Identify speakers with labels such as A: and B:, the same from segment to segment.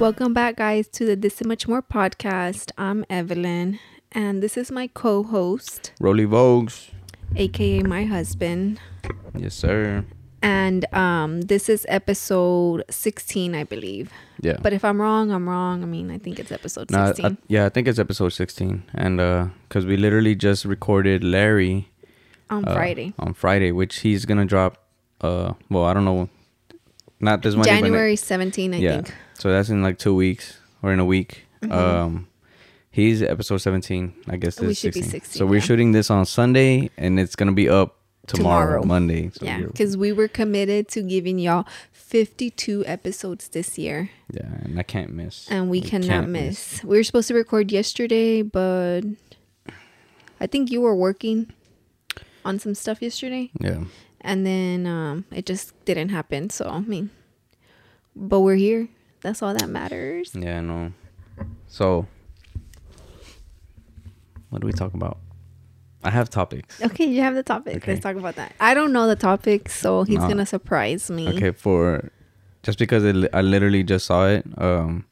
A: Welcome back, guys, to the This and Much More podcast. I'm Evelyn, and this is my co host,
B: Rolly Vogues.
A: aka my husband.
B: Yes, sir.
A: And um, this is episode 16, I believe.
B: Yeah.
A: But if I'm wrong, I'm wrong. I mean, I think it's episode
B: No,
A: 16.
B: I, yeah, I think it's episode 16. And uh cuz we literally just recorded Larry
A: on
B: uh,
A: Friday.
B: On Friday, which he's going to drop uh well, I don't know. Not this Monday,
A: January 17, I
B: yeah.
A: think.
B: So that's in like 2 weeks or in a week.
A: Mhm.
B: Um he's episode 17. I guess this
A: We
B: is
A: should be
B: 16.
A: 16,
B: So we're shooting this on Sunday and it's going to be up tomorrow,
A: Tomorrow.
B: Monday. So
A: yeah, because we were committed to giving y'all 52 episodes this year,
B: yeah, and I can't miss.
A: and we, cannot
B: can't
A: miss. We were supposed to record yesterday, but I think you were working on some stuff yesterday,
B: Yeah.
A: And then um, it just didn't happen. So, I mean, but we're here. That's all that matters.
B: Yeah, I know. So, what do we talk about? I have topics.
A: Okay, you have the topic.
B: Okay.
A: Let's talk about that. I don't know the topic, so he's gonna surprise me.
B: Okay, for just because it, I literally just saw it. Um,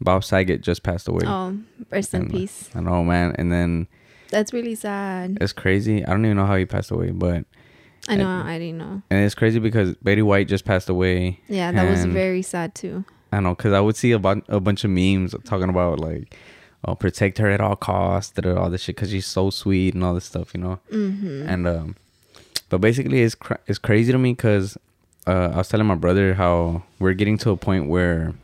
B: Bob Saget just passed away.
A: Oh, rest in
B: And,
A: peace.
B: I know, man. And then
A: That's really sad.
B: it's crazy. I don't even know how he passed away, but
A: I know.
B: I-
A: I didn't know.
B: and it's crazy because Betty White just passed away.
A: Yeah, that was very sad too.
B: I know, cause I would see a, bu- a bunch of memes talking about like, oh, protect her at all costs, da, all this shit, cause she's so sweet and all this stuff, you know.
A: Mm-hmm.
B: and um but basically it's cra- it's crazy to me because uh i was telling my brother how we're getting to a point where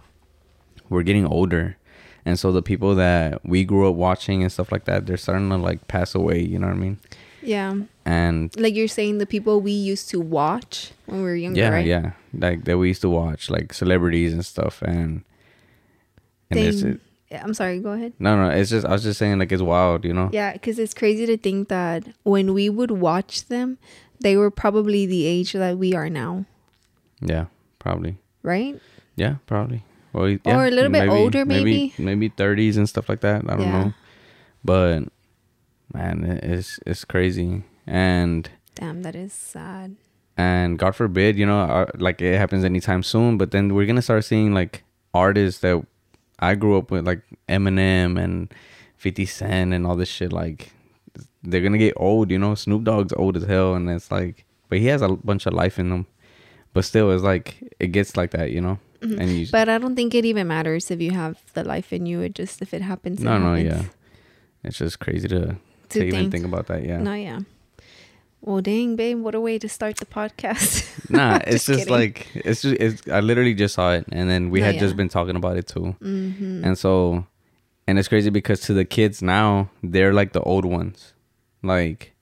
B: we're getting older and so the people that we grew up watching and stuff like that they're starting to like pass away you know what i mean
A: Yeah,
B: and
A: like you're saying, the people we used to watch when we were younger,
B: yeah
A: right?
B: yeah like that we used to watch like celebrities and stuff and and it's
A: Yeah, I'm sorry. Go ahead.
B: no no it's just i was just saying like it's wild you know
A: Yeah, because it's crazy to think that when we would watch them, they were probably the age that we are now,
B: yeah probably
A: right?
B: yeah probably well,
A: Or a little bit older, maybe.
B: maybe 30s and stuff like that i don't
A: Yeah.
B: know but man it's it's crazy and
A: Damn, that is sad.
B: and god forbid you know uh, like it happens anytime soon but then we're gonna start seeing like artists that i grew up with like eminem and 50 cent and all this shit like they're gonna get old you know snoop dogg's old as hell and it's like but he has a bunch of life in him but still it's like it gets like that you know
A: Mhm.
B: and you
A: But I don't think it even matters if you have the life in you. It just if it happens. it
B: no no yeah it's just crazy to, to,
A: To
B: even
A: think.
B: think about that yeah
A: No, yeah. Well, dang, babe, what a way to start the podcast.
B: nah it's just
A: kidding.
B: like it's just it's i literally just saw it and then we
A: No,
B: had
A: yeah.
B: just been talking about it too
A: hmm
B: and so and it's crazy because to the kids now they're like the old ones like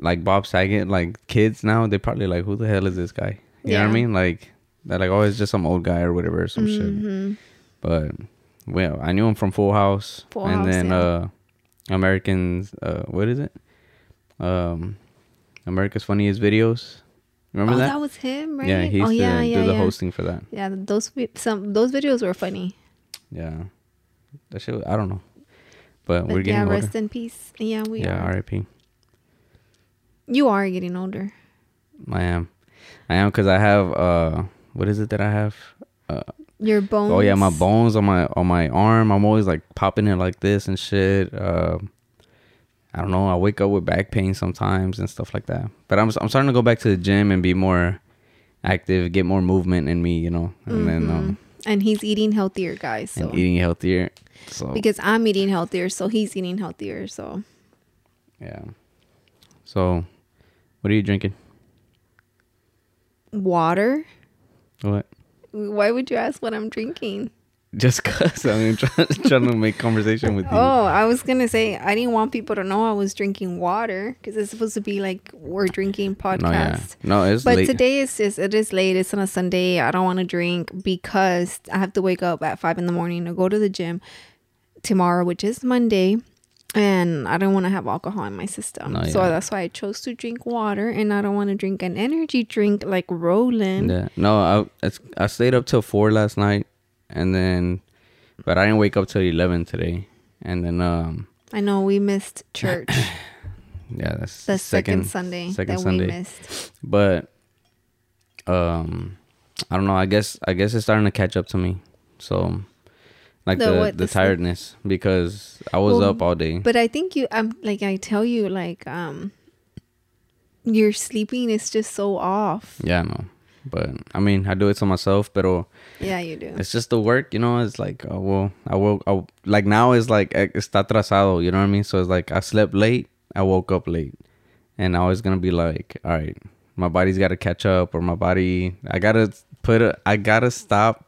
B: like bob saget like kids now they probably like who the hell is this guy you know what
A: Yeah.
B: i mean like they're like oh it's just some old guy or whatever or some shit
A: hmm
B: but well i knew him from full house
A: Full
B: and
A: House,
B: then
A: yeah.
B: uh americans uh what is it um america's funniest videos remember
A: oh,
B: that
A: that? was him, right?
B: yeah he used
A: oh,
B: to
A: yeah, yeah,
B: do the
A: yeah.
B: hosting for that
A: Yeah, those some those videos were funny.
B: yeah that shit was- i don't know but,
A: But
B: we're getting older.
A: yeah,
B: older
A: rest in peace. Yeah, we
B: yeah rip
A: You are getting older.
B: i am i am because i have uh what is it that i have uh
A: Your bones.
B: oh yeah my bones on my on my arm i'm always like popping it like this and shit um i don't know i wake up with back pain sometimes and stuff like that but i'm, I'm starting to go back to the gym and be more active get more movement in me you know and then um
A: And he's eating healthier, guys. So
B: and eating healthier so
A: because I'm eating healthier, so he's eating healthier. So
B: yeah so what are you drinking
A: water.
B: what
A: Why would you ask what I'm drinking?
B: Just cause i mean trying, trying to make conversation with you
A: Oh, I was gonna say I didn't want people to know I was drinking water because it's supposed to be like we're drinking podcast.
B: no yeah no it's
A: But
B: late
A: today is just it is late. It's on a Sunday. I don't want to drink because I have to wake up at five in the morning to go to the gym tomorrow, which is Monday, and I don't want to have alcohol in my system.
B: No,
A: So that's why I chose to drink water, and I don't want to drink an energy drink like Roland.
B: Yeah. No, I I stayed up till four last night, and then, but I didn't wake up till eleven today, and then um
A: I know we missed church
B: yeah that's
A: the second, Sunday
B: second
A: that
B: Sunday.
A: we missed.
B: but um I don't know I guess I guess it's starting to catch up to me, So, like
A: The
B: the
A: what,
B: the,
A: the sleep?
B: tiredness because I was
A: Well,
B: up all day.
A: But I think you, I'm like I tell you, like um, your sleeping is just so off.
B: Yeah, no. But I mean, I do it to myself, but
A: Yeah, you do.
B: it's just the work, you know. It's like, oh well, I woke, I, like now it's like eh, está trazado, you know what I mean? So it's like I slept late, I woke up late, and I it's gonna be like, all right, my body's got to catch up, or my body, I gotta put, a, I gotta stop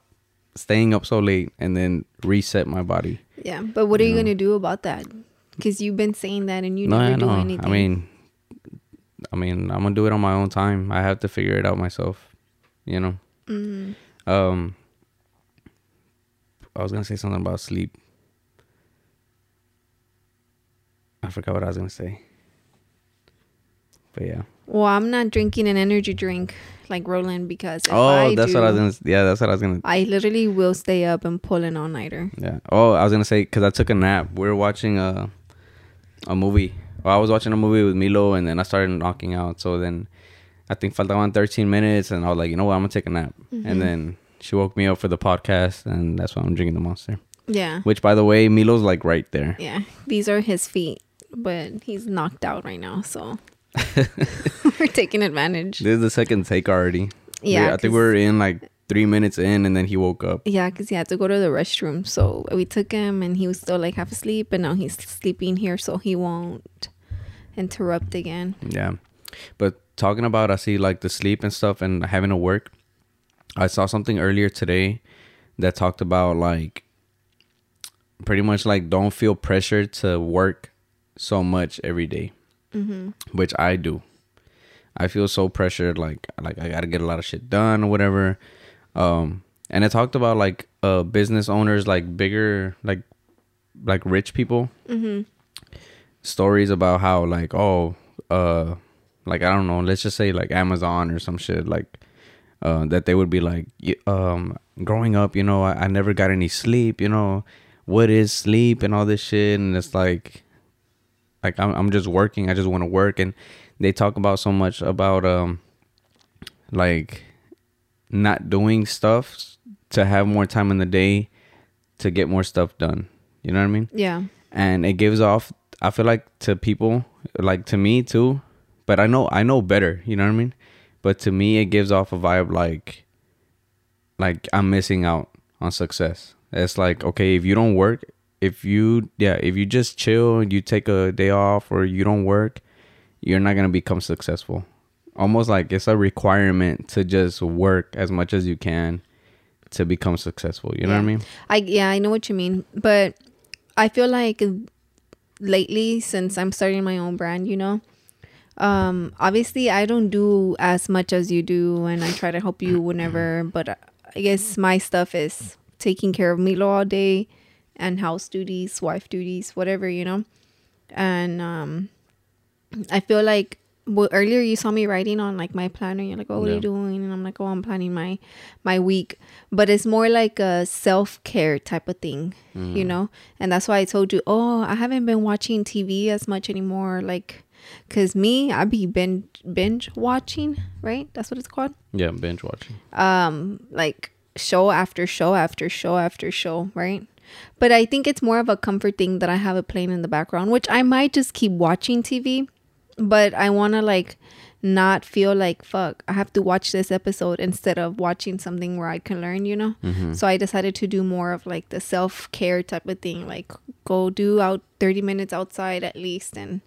B: staying up so late, and then reset my body.
A: Yeah, but what are you
B: Yeah.
A: gonna do about that? Because you've been saying that and you
B: no,
A: never do
B: know.
A: anything.
B: I mean, I mean, I'm gonna do it on my own time. I have to figure it out myself, you know.
A: Mhm.
B: Um, I was gonna say something about sleep. I forgot what I was gonna say. But yeah.
A: well, I'm not drinking an energy drink like Roland because
B: oh,
A: I
B: that's
A: do,
B: what I was gonna. Yeah, that's what I was gonna.
A: I literally will stay up and pull an all nighter.
B: Yeah. Oh, I was gonna say because I took a nap. We were watching a a movie. Well, I was watching a movie with Milo, and then I started knocking out. So then, I think faltaban 13 minutes, and I was like, you know what, I'm gonna take a nap.
A: Mhm.
B: And then she woke me up for the podcast, and that's why I'm drinking the Monster.
A: Yeah,
B: Which, by the way, Milo's like right there.
A: yeah. These are his feet, but he's knocked out right now, so we're taking advantage.
B: This is the second take already.
A: Yeah,
B: I think we're in like three minutes in, and then he woke up.
A: Yeah, because he had to go to the restroom. So we took him and he was still like half asleep, and now he's sleeping here, so he won't interrupt again.
B: Yeah, but talking about I see like the sleep and stuff and having to work. I saw something earlier today that talked about like pretty much like don't feel pressured to work so much every day,
A: Mm-hmm.
B: which I do. I feel so pressured, like like I gotta get a lot of shit done or whatever. Um, and it talked about like uh business owners, like bigger, like like rich people
A: Mm-hmm.
B: stories about how like oh uh like I don't know let's just say like Amazon or some shit like uh that they would be like um growing up you know I, I never got any sleep you know what is sleep and all this shit and it's like like I'm I'm just working I just want to work and they talk about so much about um like not doing stuff to have more time in the day to get more stuff done you know what I mean
A: Yeah.
B: and it gives off i feel like to people like to me too but i know i know better you know what i mean? But to me it gives off a vibe like like i'm missing out on success. It's like okay if you don't work if you yeah if you just chill and you take a day off or you don't work you're not gonna become successful. Almost like it's a requirement to just work as much as you can to become successful you know what i mean?
A: I yeah, I know what you mean, but I feel like lately since I'm starting my own brand, you know, um obviously I don't do as much as you do and I try to help you whenever, but I guess my stuff is taking care of Milo all day and house duties, wife duties, whatever, you know. And um I feel like well, earlier you saw me writing on like my planner. You're like, "Oh, what are you doing?" And I'm like, "Oh, I'm planning my my week." But it's more like a self care type of thing, you know. And that's why I told you, "Oh, I haven't been watching TV as much anymore." Like, cause me, I be binge binge watching, right? That's what it's called.
B: yeah binge watching
A: Um, like show after show after show after show, right? But I think it's more of a comfort thing that I have it playing in the background, which I might just keep watching TV, but I want to like not feel like fuck, I have to watch this episode instead of watching something where I can learn, you know? So I decided to do more of like the self-care type of thing, like go do out 30 minutes outside at least and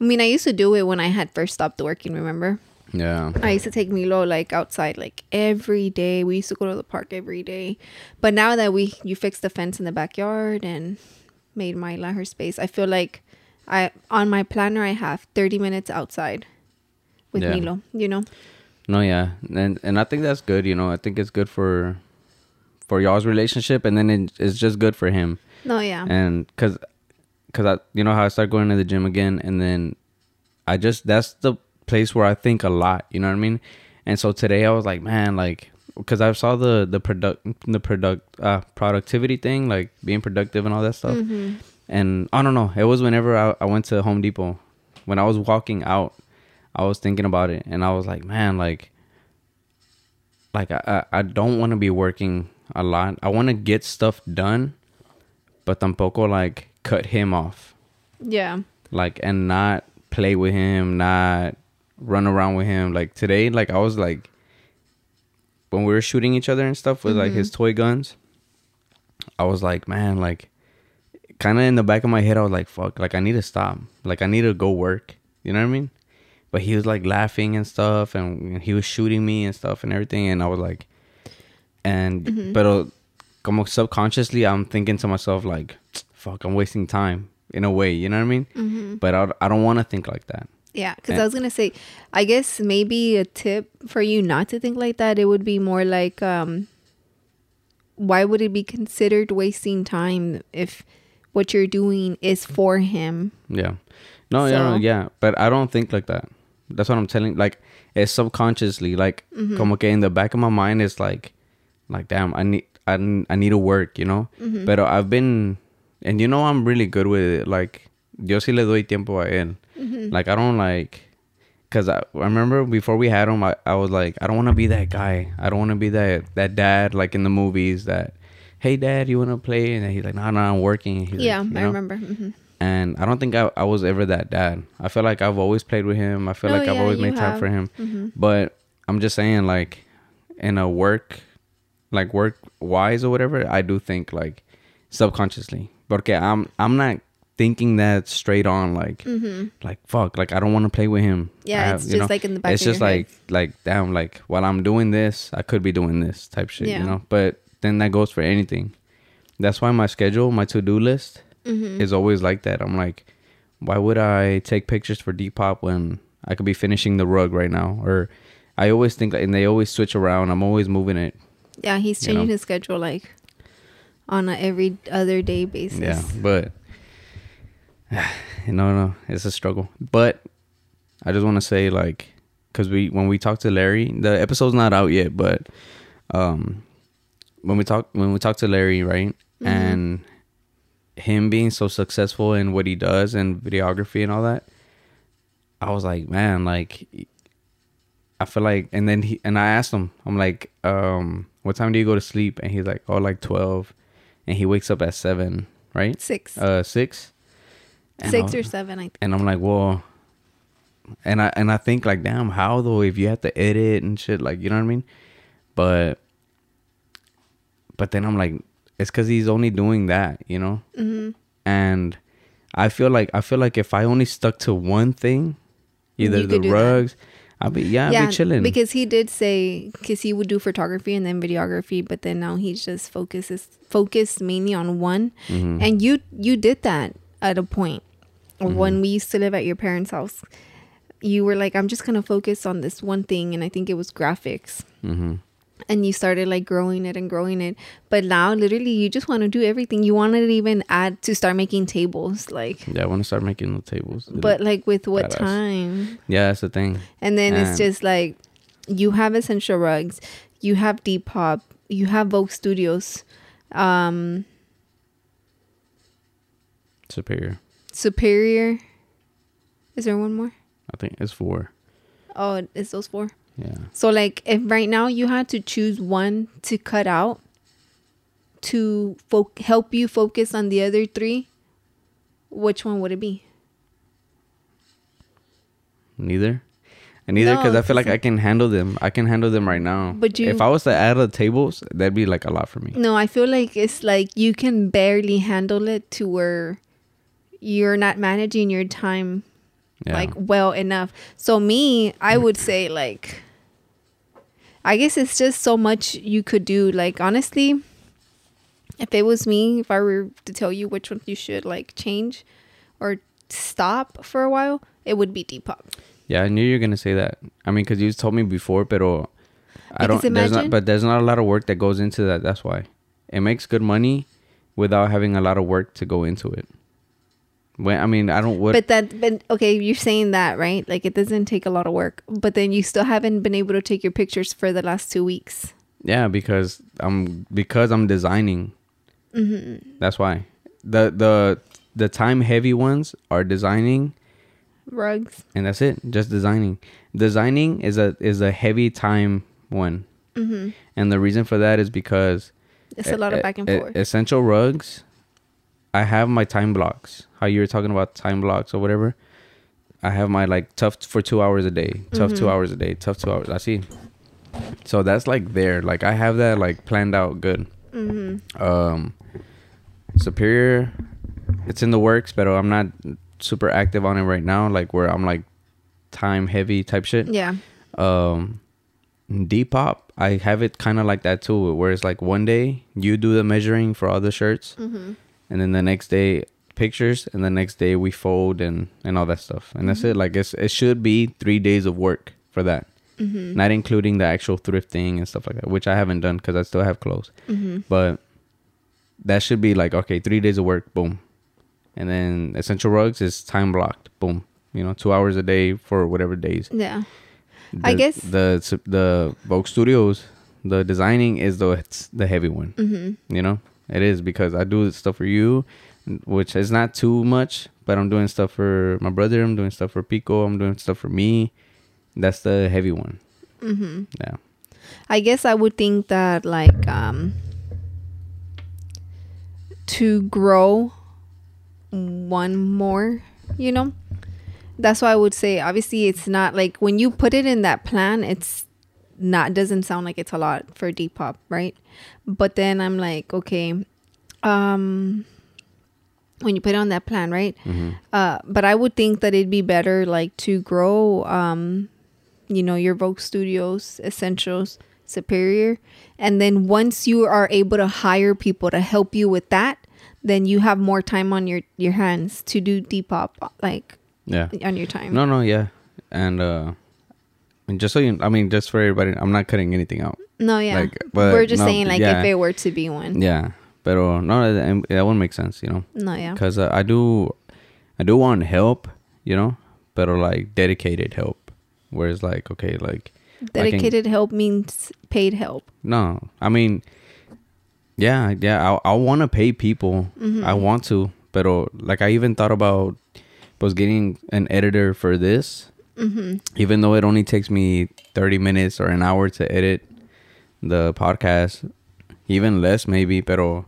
A: I mean, I used to do it when I had first stopped working, remember?
B: yeah
A: I used to take Milo like outside like every day. We used to go to the park every day. But now that we you fixed the fence in the backyard and made my her space, I feel like I on my planner I have 30 minutes outside with
B: Yeah.
A: Milo, you know.
B: No, yeah, and and I think that's good. You know, I think it's good for for y'all's relationship, and then it, it's just good for him.
A: No, yeah.
B: And cause, cause I, you know how I started going to the gym again, and then I just that's the place where I think a lot. You know what I mean? And so today I was like, man, like, cause I saw the the product the product uh productivity thing, like being productive and all that stuff.
A: Mhm.
B: And I don't know, it was whenever I, I went to Home Depot, when I was walking out, I was thinking about it, and I was like, man, like, like I, I don't want to be working a lot. I want to get stuff done, but tampoco like cut him off.
A: Yeah.
B: Like and not play with him, not run around with him. Like today, like I was like when we were shooting each other and stuff with like mm-hmm. his toy guns, I was like, man, like kind of in the back of my head, I was like, fuck, like I need to stop. Like I need to go work. You know what I mean? But he was like laughing and stuff, and he was shooting me and stuff and everything, and I was like, and mm-hmm. but como subconsciously, I'm thinking to myself like, fuck, I'm wasting time in a way. You know what I mean? Mm-hmm. But I, I don't want to think like that.
A: Yeah, because I was gonna say, I guess maybe a tip for you not to think like that. It would be more like, um, why would it be considered wasting time if what you're doing is for him?
B: Yeah. No, yeah, no,
A: So-
B: yeah. But I don't think like that. That's what I'm telling. Like, it's subconsciously. Like, mm-hmm. como que in the back of my mind, it's like, like, damn, I need, I, I need to work, you know. Mm-hmm. But I've been, and you know, I'm really good with it. Like, yo sí le doy tiempo a él. Like, I don't like, cause I, I remember before we had him, I, I was like, I don't want to be that guy. I don't want to be that that dad like in the movies that, hey dad, you want to play? And he's like, no, no, I'm working. He's like,
A: yeah,
B: you
A: I
B: know?
A: remember. hmm
B: and I don't think I, I was ever that dad. I feel like I've always played with him. I feel
A: Oh,
B: like I've always made time for him.
A: hmm
B: But I'm just saying, like, in a work, like work wise or whatever, I do think like subconsciously. Porque I'm I'm not thinking that straight on. Like,
A: hmm
B: like fuck, like I don't want to play with him.
A: Yeah,
B: have-
A: it's just
B: know?
A: like in the back
B: It's just like like damn, like while I'm doing this, I could be doing this type shit.
A: Yeah.
B: You know, but then that goes for anything. That's why my schedule, my to do list
A: hmm
B: is always like that. I'm like, why would I take pictures for Depop when I could be finishing the rug right now? Or I always think, and they always switch around. I'm always moving it.
A: Yeah, he's
B: You know?
A: changing his schedule like on a every other day basis.
B: Yeah, but no, no, it's a struggle. But I just want to say, like, because we when we talked to Larry, the episode's not out yet, but um, when we talk when we talk to Larry, right,
A: Mhm.
B: and him being so successful in what he does and videography and all that, I was like, man, like. I feel like, and then he and I asked him, I'm like, um, what time do you go to sleep? And he's like, oh, like twelve, and he wakes up at seven, right?
A: Six,
B: uh six And
A: six or seven. I think.
B: and i'm like well and i and i think like damn how though if you have to edit and shit like you know what i mean but but then i'm like it's because he's only doing that you know
A: Mm-hmm.
B: and i feel like i feel like if i only stuck to one thing either
A: You
B: the
A: rugs. that.
B: I'll be yeah, i'll be chilling
A: because he did say because he would do photography and then videography, but then now he's just focuses focused mainly on one.
B: Mhm.
A: And you you did that at a point
B: Mm-hmm.
A: when we used to live at your parents' house. You were like, I'm just gonna focus on this one thing, and I think it was graphics.
B: Mhm.
A: And you started like growing it and growing it, but now literally you just want to do everything. You want to even add to start making tables, like,
B: yeah i want to start making the tables
A: but like with what
B: Badass.
A: time?
B: yeah that's the thing
A: And then it's just like you have essential rugs, you have Depop, you have Vogue Studios, um,
B: superior
A: Superior. Is there one more?
B: i think it's four
A: Oh, it's those four.
B: Yeah
A: So like if right now you had to choose one to cut out to fo- help you focus on the other three, which one would it be?
B: Neither. And neither
A: No,
B: because I feel like I can handle them. I can handle them right now.
A: But you-
B: if I was to add the tables, that'd be like a lot for me.
A: No, I feel like it's like you can barely handle it to where you're not managing your time
B: Yeah.
A: like well enough. So me, I would say like I guess it's just so much you could do. Like honestly, if it was me, if I were to tell you which one you should like change or stop for a while, it would be Depop.
B: yeah, I knew you were gonna say that. I mean, because you told me before, pero I don't. There's
A: imagine-
B: not, but there's not a lot of work that goes into that. That's why it makes good money without having a lot of work to go into it. When I mean, I don't. What?
A: But that but okay, you're saying that, right? Like it doesn't take a lot of work, but then you still haven't been able to take your pictures for the last 2 weeks.
B: yeah, because I'm because I'm designing.
A: Mm-hmm.
B: That's why the the the time heavy ones are designing
A: Rugs.
B: and that's it just designing designing is a is a heavy time one
A: Mhm.
B: and the reason for that is because
A: It's a lot of back and forth.
B: Essential rugs. I have my time blocks. How you were talking about time blocks or whatever. I have my like tough for two hours a day, tough two
A: Mhm.
B: hours a day, tough two hours. I see. So that's like there. Like I have that like planned out good.
A: Mm-hmm.
B: Um, Superior, it's in the works, but I'm not super active on it right now. Like where I'm like time heavy type shit.
A: Yeah.
B: Um, Depop, I have it kind of like that too, where it's like one day you do the measuring for all the shirts,
A: Mm-hmm.
B: And then the next day pictures, and the next day we fold and and all that stuff, and that's it. Like it's it should be three days of work for that,
A: Mm-hmm.
B: not including the actual thrifting and stuff like that, which I haven't done because I still have clothes.
A: Mm-hmm.
B: But that should be like okay, three days of work, boom, and then essential rugs is time blocked, boom. You know, two hours a day for whatever days.
A: Yeah. I guess-
B: the the Vogue Studios, the designing is the it's the heavy one.
A: Mm-hmm.
B: You know, it is because I do stuff for you, which is not too much, but I'm doing stuff for my brother. I'm doing stuff for Pico. I'm doing stuff for me. That's the heavy one.
A: Mm-hmm.
B: Yeah.
A: I guess I would think that like um to grow one more, you know. That's why I would say obviously it's not like when you put it in that plan, it's not doesn't sound like it's a lot for Depop, right? But then I'm like, okay, um when you put it on that plan, right?
B: hmm
A: Uh, but I would think that it'd be better like to grow, um, you know, your Vogue Studios Essentials Superior, and then once you are able to hire people to help you with that, then you have more time on your your hands to do Depop like
B: Yeah.
A: on your time.
B: No, no, yeah, and uh, and just so you, I mean, just for everybody, I'm not cutting anything out.
A: No, yeah,
B: Like, but
A: we're just
B: no,
A: saying like
B: yeah.
A: if it were to be one.
B: Yeah, but no, that, that wouldn't make sense, you know.
A: No, yeah,
B: because uh, I do, I do want help, you know, but like dedicated help. Whereas like okay, like I can-
A: dedicated help means paid help.
B: no, I mean, yeah, yeah, I I want to pay people,
A: Mm-hmm.
B: I want to, but like I even thought about was getting an editor for this,
A: Mm-hmm.
B: even though it only takes me thirty minutes or an hour to edit the podcast, even less maybe, pero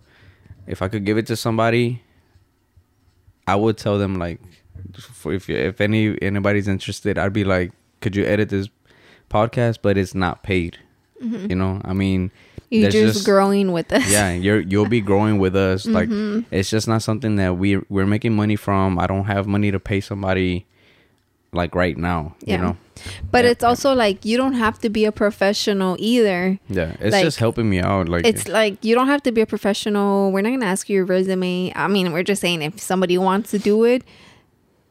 B: if I could give it to somebody, I would tell them like, if if any anybody's interested, I'd be like, could you edit this podcast, but it's not paid. You know, I mean, you're
A: just, growing with us.
B: yeah, you're you'll be growing with us. Like
A: Mhm.
B: it's just not something that we we're making money from. I don't have money to pay somebody like right now.
A: Yeah.
B: You know,
A: But
B: Yeah,
A: it's also like you don't have to be a professional either.
B: yeah, it's
A: Like,
B: just helping me out. Like
A: it's like you don't have to be a professional. We're not gonna ask you your resume. I mean, we're just saying if somebody wants to do it,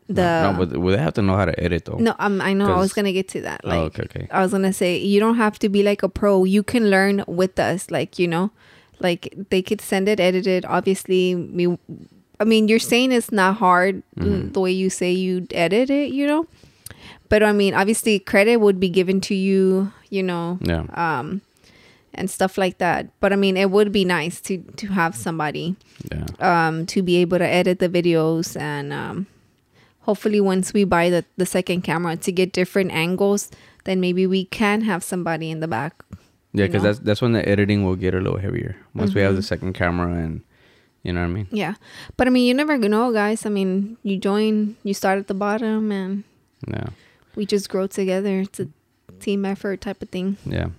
A: the
B: no, but well, they have to know how to edit though.
A: no, um, I know. I was gonna get to that. Like,
B: oh, okay, okay.
A: I was gonna say you don't have to be like a pro. You can learn with us. Like you know, like they could send it edited. Obviously, we. I mean, you're saying it's not hard
B: Mm-hmm.
A: the way you say you edit it. You know, but I mean, obviously, credit would be given to you. You know,
B: Yeah,
A: um, and stuff like that. But I mean, it would be nice to to have somebody
B: yeah,
A: um, to be able to edit the videos and um, hopefully once we buy the, the second camera to get different angles, then maybe we can have somebody in the back.
B: yeah. Because that's that's when the editing will get a little heavier once we have the
A: Mm-hmm.
B: second camera and you know what I mean.
A: Yeah, but I mean, you never know, guys. I mean, you join, you start at the bottom, and
B: Yeah,
A: we just grow together. It's a team effort type of thing.
B: yeah.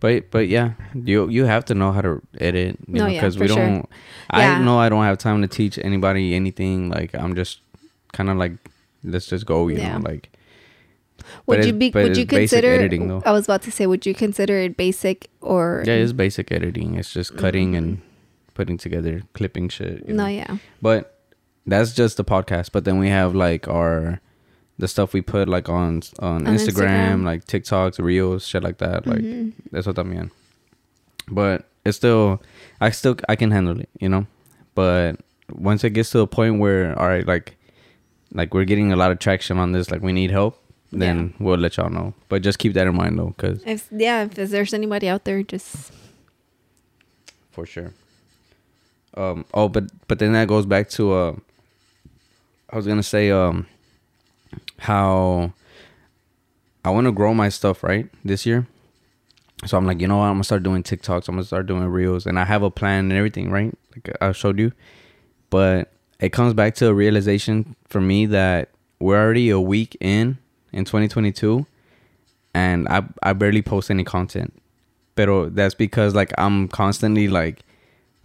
B: But but yeah, you you have to know how to edit. You
A: No,
B: know,
A: yeah,
B: because
A: for
B: we
A: sure.
B: don't.
A: Yeah.
B: I know I don't have time to teach anybody anything. Like I'm just kind of like let's just go. You
A: Yeah.
B: know, like.
A: Would you be? Would you consider?
B: editing, though.
A: I was about to say, would you consider it basic or?
B: Yeah, it's basic editing. It's just cutting and mm-hmm. Putting together, clipping shit. you
A: No,
B: know.
A: yeah.
B: But that's just the podcast. But then we have like our the stuff we put like on on,
A: On
B: Instagram,
A: Instagram.
B: like TikToks, Reels, shit like that. Like
A: Mhm.
B: that's what I mean. But it's still, I still I can handle it, you know. But once it gets to a point where all right, like like we're getting a lot of traction on this, like we need help, then we'll let y'all know. But just keep that in mind though, because
A: If yeah, if there's anybody out there, just
B: for sure. Um. Oh, but but then that goes back to uh. I was gonna say um. How. I want to grow my stuff right this year, So I'm like, you know what? I'm gonna start doing TikToks. I'm gonna start doing reels, and I have a plan and everything, right? Like I showed you, but it comes back to a realization for me that we're already a week in in 2022, and I I barely post any content. But that's because like I'm constantly like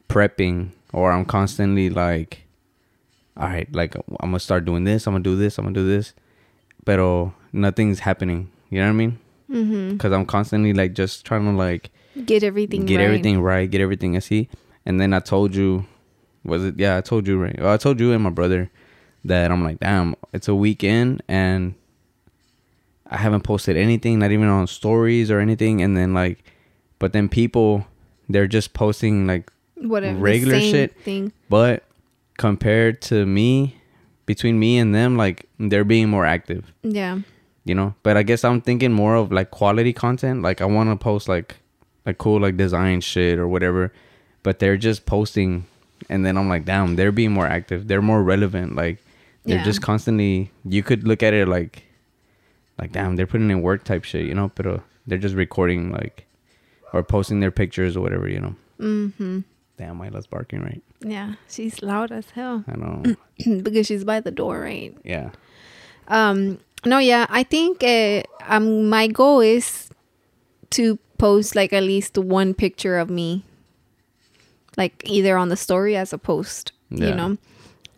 B: prepping, or I'm constantly like, all right, like I'm gonna start doing this. I'm gonna do this. I'm gonna do this. But nothing's happening. You know what I mean?
A: Mm-hmm.
B: because I'm constantly like just trying to like
A: Get everything
B: get
A: right.
B: everything right, get everything I see. And then I told you, was it? Yeah, I told you right. Well, I told you and my brother that I'm like, damn, it's a weekend and I haven't posted anything, not even on stories or anything. And then like, but then people, they're just posting like,
A: Whatever.
B: regular shit.
A: Thing.
B: but compared to me, between me and them, like they're being more active.
A: Yeah.
B: you know but i guess i'm thinking more of like quality content like i want to post like like cool like design shit or whatever but they're just posting and then i'm like damn they're being more active they're more relevant like they're
A: Yeah.
B: just constantly you could look at it like like damn they're putting in work type shit you know but they're just recording like or posting their pictures or whatever you know
A: Mm-hmm.
B: Damn my last barking right
A: Yeah. She's loud as hell
B: i know
A: because she's by the door, right?
B: yeah
A: Um. No. Yeah. I think. Uh, um. My goal is to post like at least one picture of me, like either on the story as a post. You know.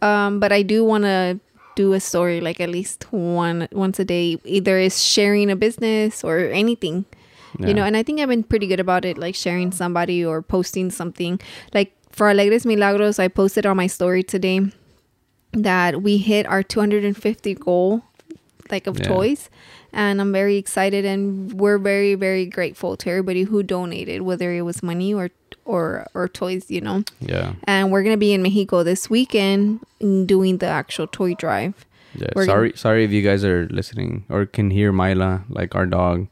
A: Um. But I do want to do a story like at least one once a day. Either is sharing a business or anything.
B: Yeah.
A: you know and i think i've been pretty good about it like sharing somebody or posting something. Like for alegres milagros i posted on my story today that we hit our 250 goal like of
B: Yeah.
A: toys. And i'm very excited and we're very very grateful to everybody who donated whether it was money or or or toys you know.
B: Yeah.
A: And we're gonna be in mexico this weekend doing the actual toy drive.
B: Yeah.
A: We're
B: sorry sorry if you guys are listening or can hear mila like our dog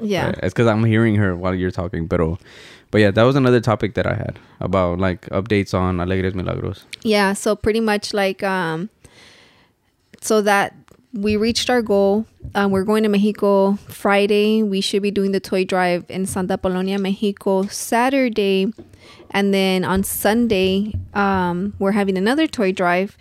A: yeah
B: it's because I'm hearing her while you're talking. But but yeah, that was another topic that I had about like updates on Alegres Milagros.
A: Yeah, so pretty much like um so that we reached our goal. Um, we're going to Mexico Friday. We should be doing the toy drive in Santa Polonia, Mexico Saturday. And then on Sunday, um, we're having another toy drive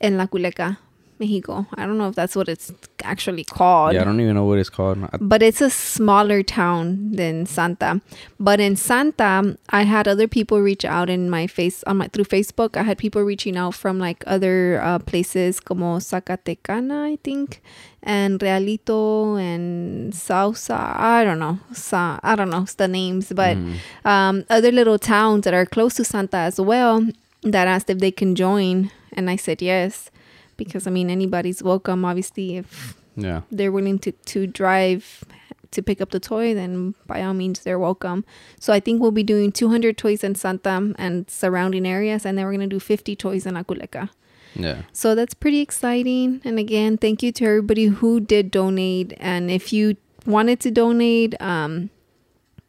A: in La Culeca, Mexico. I don't know if that's what it's actually called
B: Yeah, I don't even know what it's called.
A: But it's a smaller town than Santa. But in Santa, I had other people reach out in my face on my through Facebook. I had people reaching out from like other uh, places como Zacatecana, I think, and Realito and Sausa. I don't know. Sa- I don't know the names, but um, other little towns that are close to Santa as well that asked if they can join, and I said yes. Because I mean, anybody's welcome. Obviously, if
B: Yeah,
A: they're willing to to drive to pick up the toy, then by all means they're welcome. So I think we'll be doing 200 toys in Santa and surrounding areas, and then we're gonna do 50 toys in Aculeca.
B: yeah,
A: So that's pretty exciting. And again, thank you to everybody who did donate. And if you wanted to donate, um,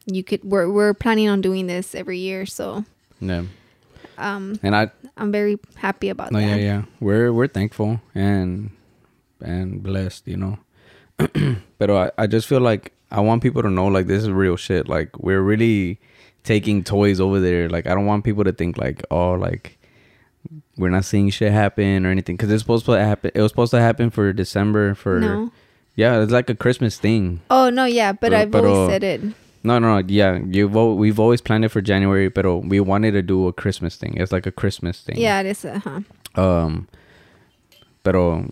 A: you could. We're we're planning on doing this every year, so
B: yeah.
A: Um,
B: And I
A: I'm very happy about
B: no,
A: that.
B: yeah, yeah. We're we're thankful and and blessed, you know. but I I just feel like I want people to know like this is real shit. Like we're really taking toys over there. Like I don't want people to think like oh like we're not seeing shit happen or anything because it's supposed to happen. It was supposed to happen for December for
A: No.
B: yeah. It's like a Christmas thing.
A: Oh no, yeah, but
B: Pero-
A: I've always
B: pero-
A: said it.
B: No, no, no, yeah. You've al- we've always planned it for January, but we wanted to do a Christmas thing. It's like a Christmas thing.
A: Yeah, it is. Uh huh.
B: Um, pero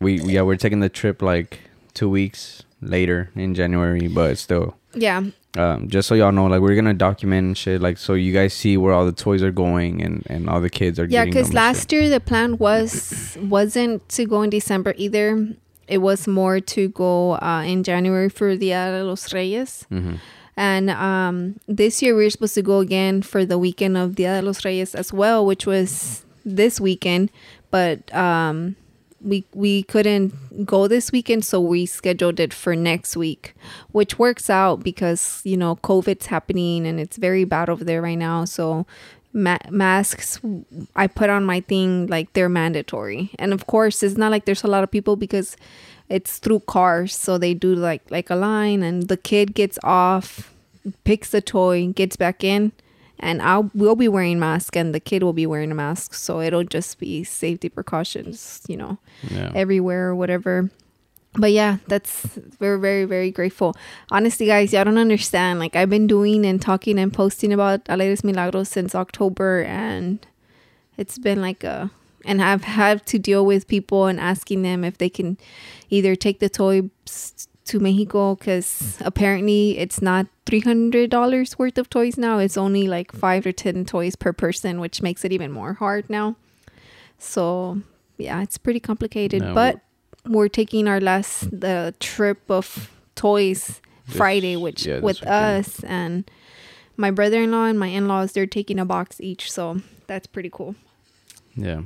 B: we yeah we're taking the trip like two weeks later in January, but still,
A: Yeah,
B: um, just so y'all know, like we're gonna document and shit, like so you guys see where all the toys are going and and all the kids are.
A: Yeah, because last year the plan was wasn't to go in December either. It was more to go uh, in January for Dia de los Reyes.
B: Mhm.
A: and um, this year we are supposed to go again for the weekend of Dia de los Reyes as well, which was this weekend. But um, we we couldn't go this weekend, so we scheduled it for next week, which works out because you know COVID's happening and it's very bad over there right now. So ma- masks I put on my thing like they're mandatory, and of course it's not like there's a lot of people because it's through cars, so they do like like a line, and the kid gets off picks the toy, gets back in, and I'll we'll be wearing masks and the kid will be wearing a mask. So it'll just be safety precautions, you know,
B: Yeah.
A: everywhere or whatever. But yeah, that's we're very very grateful. Honestly, guys, y'all don't understand. Like I've been doing and talking and posting about Alegres Milagros since October, and it's been like a and I've had to deal with people and asking them if they can either take the toys to Mexico because apparently it's not three hundred dollars worth of toys now. It's only like five or ten toys per person, which makes it even more hard now. So yeah, it's pretty complicated. But we're taking our last the trip of toys
B: This-
A: Friday, which
B: yeah,
A: with
B: weekend.
A: us and my brother-in-law and my in-laws, they're taking a box each, so that's pretty cool.
B: Yeah.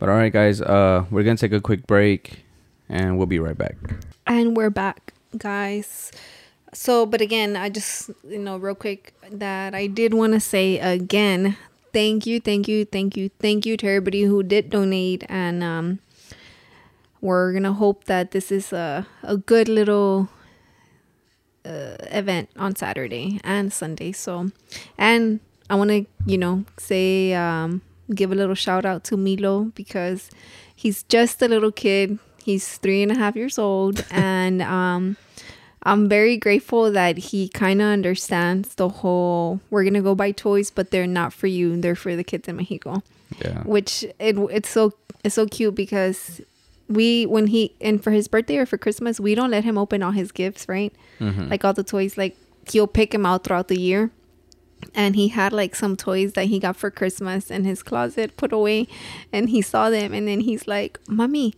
B: But all right, guys. Uh, we're gonna take a quick break, and we'll be right back.
A: And we're back, guys. So, but again, I just, you know, real quick, that I did want to say again, thank you, thank you, thank you, thank you to everybody who did donate. And um, we're going to hope that this is a, a good little uh, event on Saturday and Sunday. So, and I want to, you know, say, um, give a little shout out to Milo because he's just a little kid. He's three and a half years old, and um, I'm very grateful that he kind of understands the whole. We're gonna go buy toys, but they're not for you; they're for the kids in Mexico
B: Yeah.
A: which it it's so it's so cute because we when he and for his birthday or for Christmas we don't let him open all his gifts right?
B: Mhm.
A: like all the toys like he'll pick them out throughout the year. And he had like some toys that he got for Christmas in his closet put away and he saw them and then he's like mommy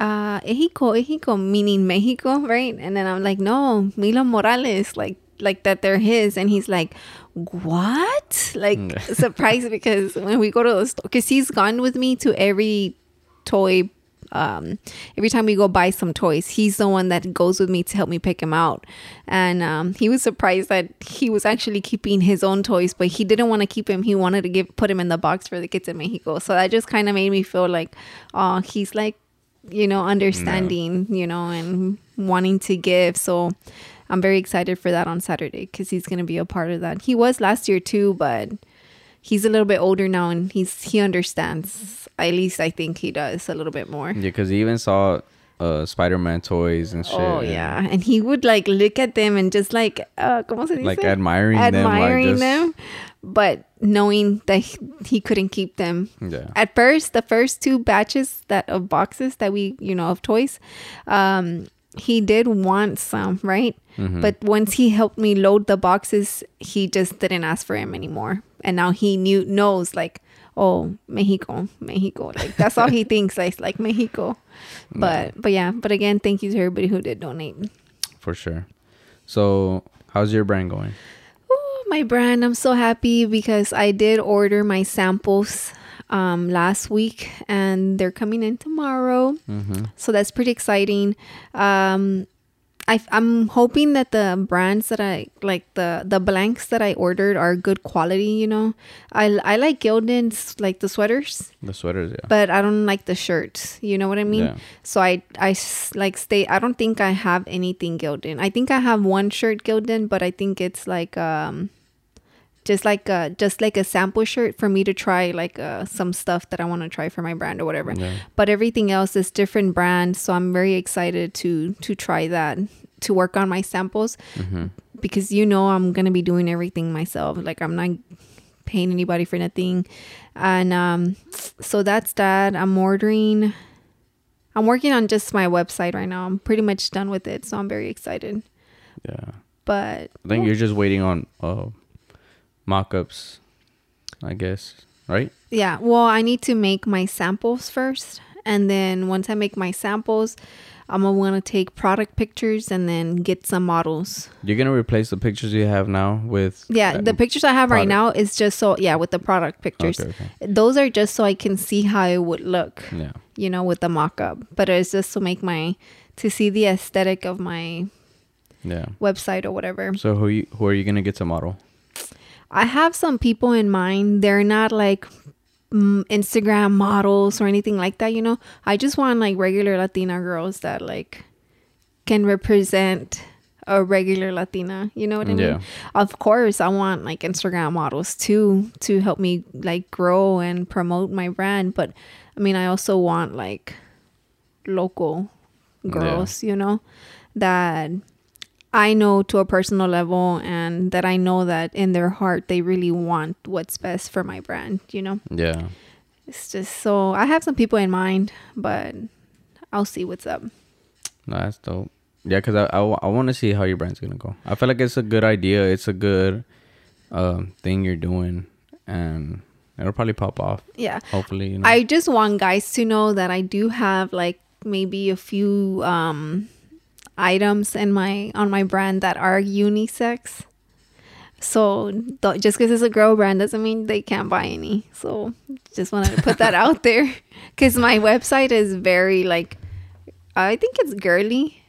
A: uh Mexico Mexico meaning Mexico right? And then I'm like no Milo Morales like like that they're his. And he's like what? Like
B: Mm.
A: surprised because when we go to the store because he's gone with me to every toy um every time we go buy some toys he's the one that goes with me to help me pick him out. And um he was surprised that he was actually keeping his own toys but he didn't want to keep him. He wanted to give put him in the box for the kids in mexico. So that just kind of made me feel like oh he's like you know understanding you know and wanting to give. So i'm very excited for that on saturday because he's going to be a part of that. He was last year too but he's a little bit older now and he's he understands at least i think he does a little bit more
B: Yeah, because he even saw uh Spider-Man toys and shit.
A: oh yeah and he would like look at them and just like uh ¿cómo se dice?
B: Like admiring, them. Like
A: admiring
B: just,
A: them but knowing that he, couldn't keep them
B: Yeah.
A: at first the first two batches that of boxes that we you know of toys um he did want some right
B: Mhm.
A: but once he helped me load the boxes he just didn't ask for him anymore and now he knew knows like oh mexico mexico like that's all he thinks like like mexico but but yeah but again thank you to everybody who did donate
B: For sure. So, how's your brand going?
A: Ooh, my brand i'm so happy because i did order my samples um last week and they're coming in tomorrow
B: Mm-hmm.
A: so that's pretty exciting um I, i'm hoping that the brands that i like the the blanks that i ordered are good quality you know? I i like gildan's like the sweaters.
B: The sweaters, yeah.
A: but i don't like the shirts. You know what i mean?
B: Yeah.
A: so I I like stay i don't think i have anything gildan. I think i have one shirt gildan but i think it's like um just like a just like a sample shirt for me to try like uh, some stuff that I want to try for my brand or whatever.
B: Yeah.
A: But everything else is different brands, so I'm very excited to to try that to work on my samples
B: Mm-hmm.
A: because you know I'm gonna be doing everything myself. Like I'm not paying anybody for nothing, and um, so that's that. I'm ordering. I'm working on just my website right now. I'm pretty much done with it, so I'm very excited.
B: Yeah.
A: But
B: I think you're just waiting on uh, mock-ups, I guess, right?
A: Yeah, well, I need to make my samples first, and then once I make my samples, I'm gonna want to take product pictures and then get some models.
B: You're gonna replace the pictures you have now with
A: Yeah, the pictures I have right now is just so yeah with the product pictures.
B: Okay, okay.
A: Those are just so I can see how it would look,
B: Yeah.
A: you know, with the mock-up. But it's just to make my to see the aesthetic of my
B: Yeah.
A: website or whatever.
B: So who you, who are you gonna get to model?
A: I have some people in mind. They're not like mm, Instagram models or anything like that, you know. I just want like regular Latina girls that like can represent a regular Latina. You know what I mean?
B: Yeah.
A: Of course, I want like Instagram models too to help me like grow and promote my brand. But I mean, I also want like local girls, yeah. you know, that I know to a personal level and that I know that in their heart they really want what's best for my brand, you know?
B: Yeah.
A: It's just so I have some people in mind, but I'll see what's up.
B: No, that's dope. Yeah, because I, I, want to see how your brand's gonna go. I feel like it's a good idea. It's a good um, thing you're doing, and it'll probably pop off.
A: Yeah.
B: Hopefully, you know.
A: I just want guys to know that I do have like maybe a few um, items in my on my brand that are unisex. So th- just because it's a girl brand doesn't mean they can't buy any. So just wanted to put that out there because my website is very like I think it's girly.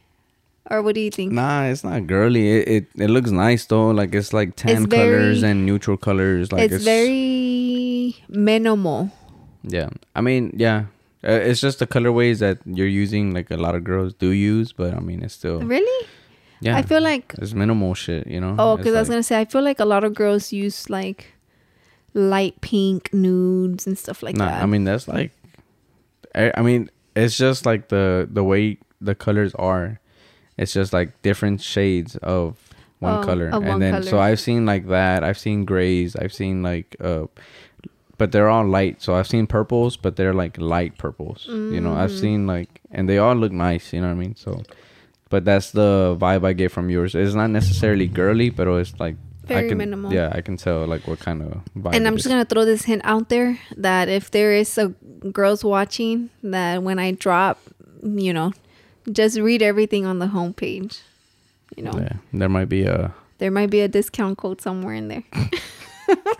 A: Or what do you think?
B: Nah, it's not girly. It it, it looks nice though. Like it's like tan
A: It's
B: colors
A: very-
B: and neutral colors. Like
A: it's, very minimal.
B: yeah. I mean yeah. Uh, It's just the colorways that you're using. Like a lot of girls do use, but I mean it's still
A: Really?
B: yeah.
A: I feel like
B: it's minimal shit. You know.
A: Oh, because I was gonna say I feel like a lot of girls use like light pink nudes and stuff like
B: nah,
A: that.
B: I mean that's like, I, I mean it's just like the the way the colors are, it's just like different shades of one
A: Oh,
B: color, and
A: one
B: then so. I've seen like that. I've seen grays. I've seen like uh, but they're all light. So I've seen purples, but they're like light purples. You know, I've
A: Mm.
B: seen like, and they all look nice. You know what I mean? So, but that's the vibe I get from yours. It's not necessarily girly, but it's like. I can,
A: minimal.
B: Yeah, I can tell like what kind of vibe.
A: and I'm just
B: is.
A: gonna throw this hint out there that if there is a girls watching that when I drop, you know, just read everything on the homepage. You know,
B: Yeah, there might be a.
A: there might be a discount code somewhere in there.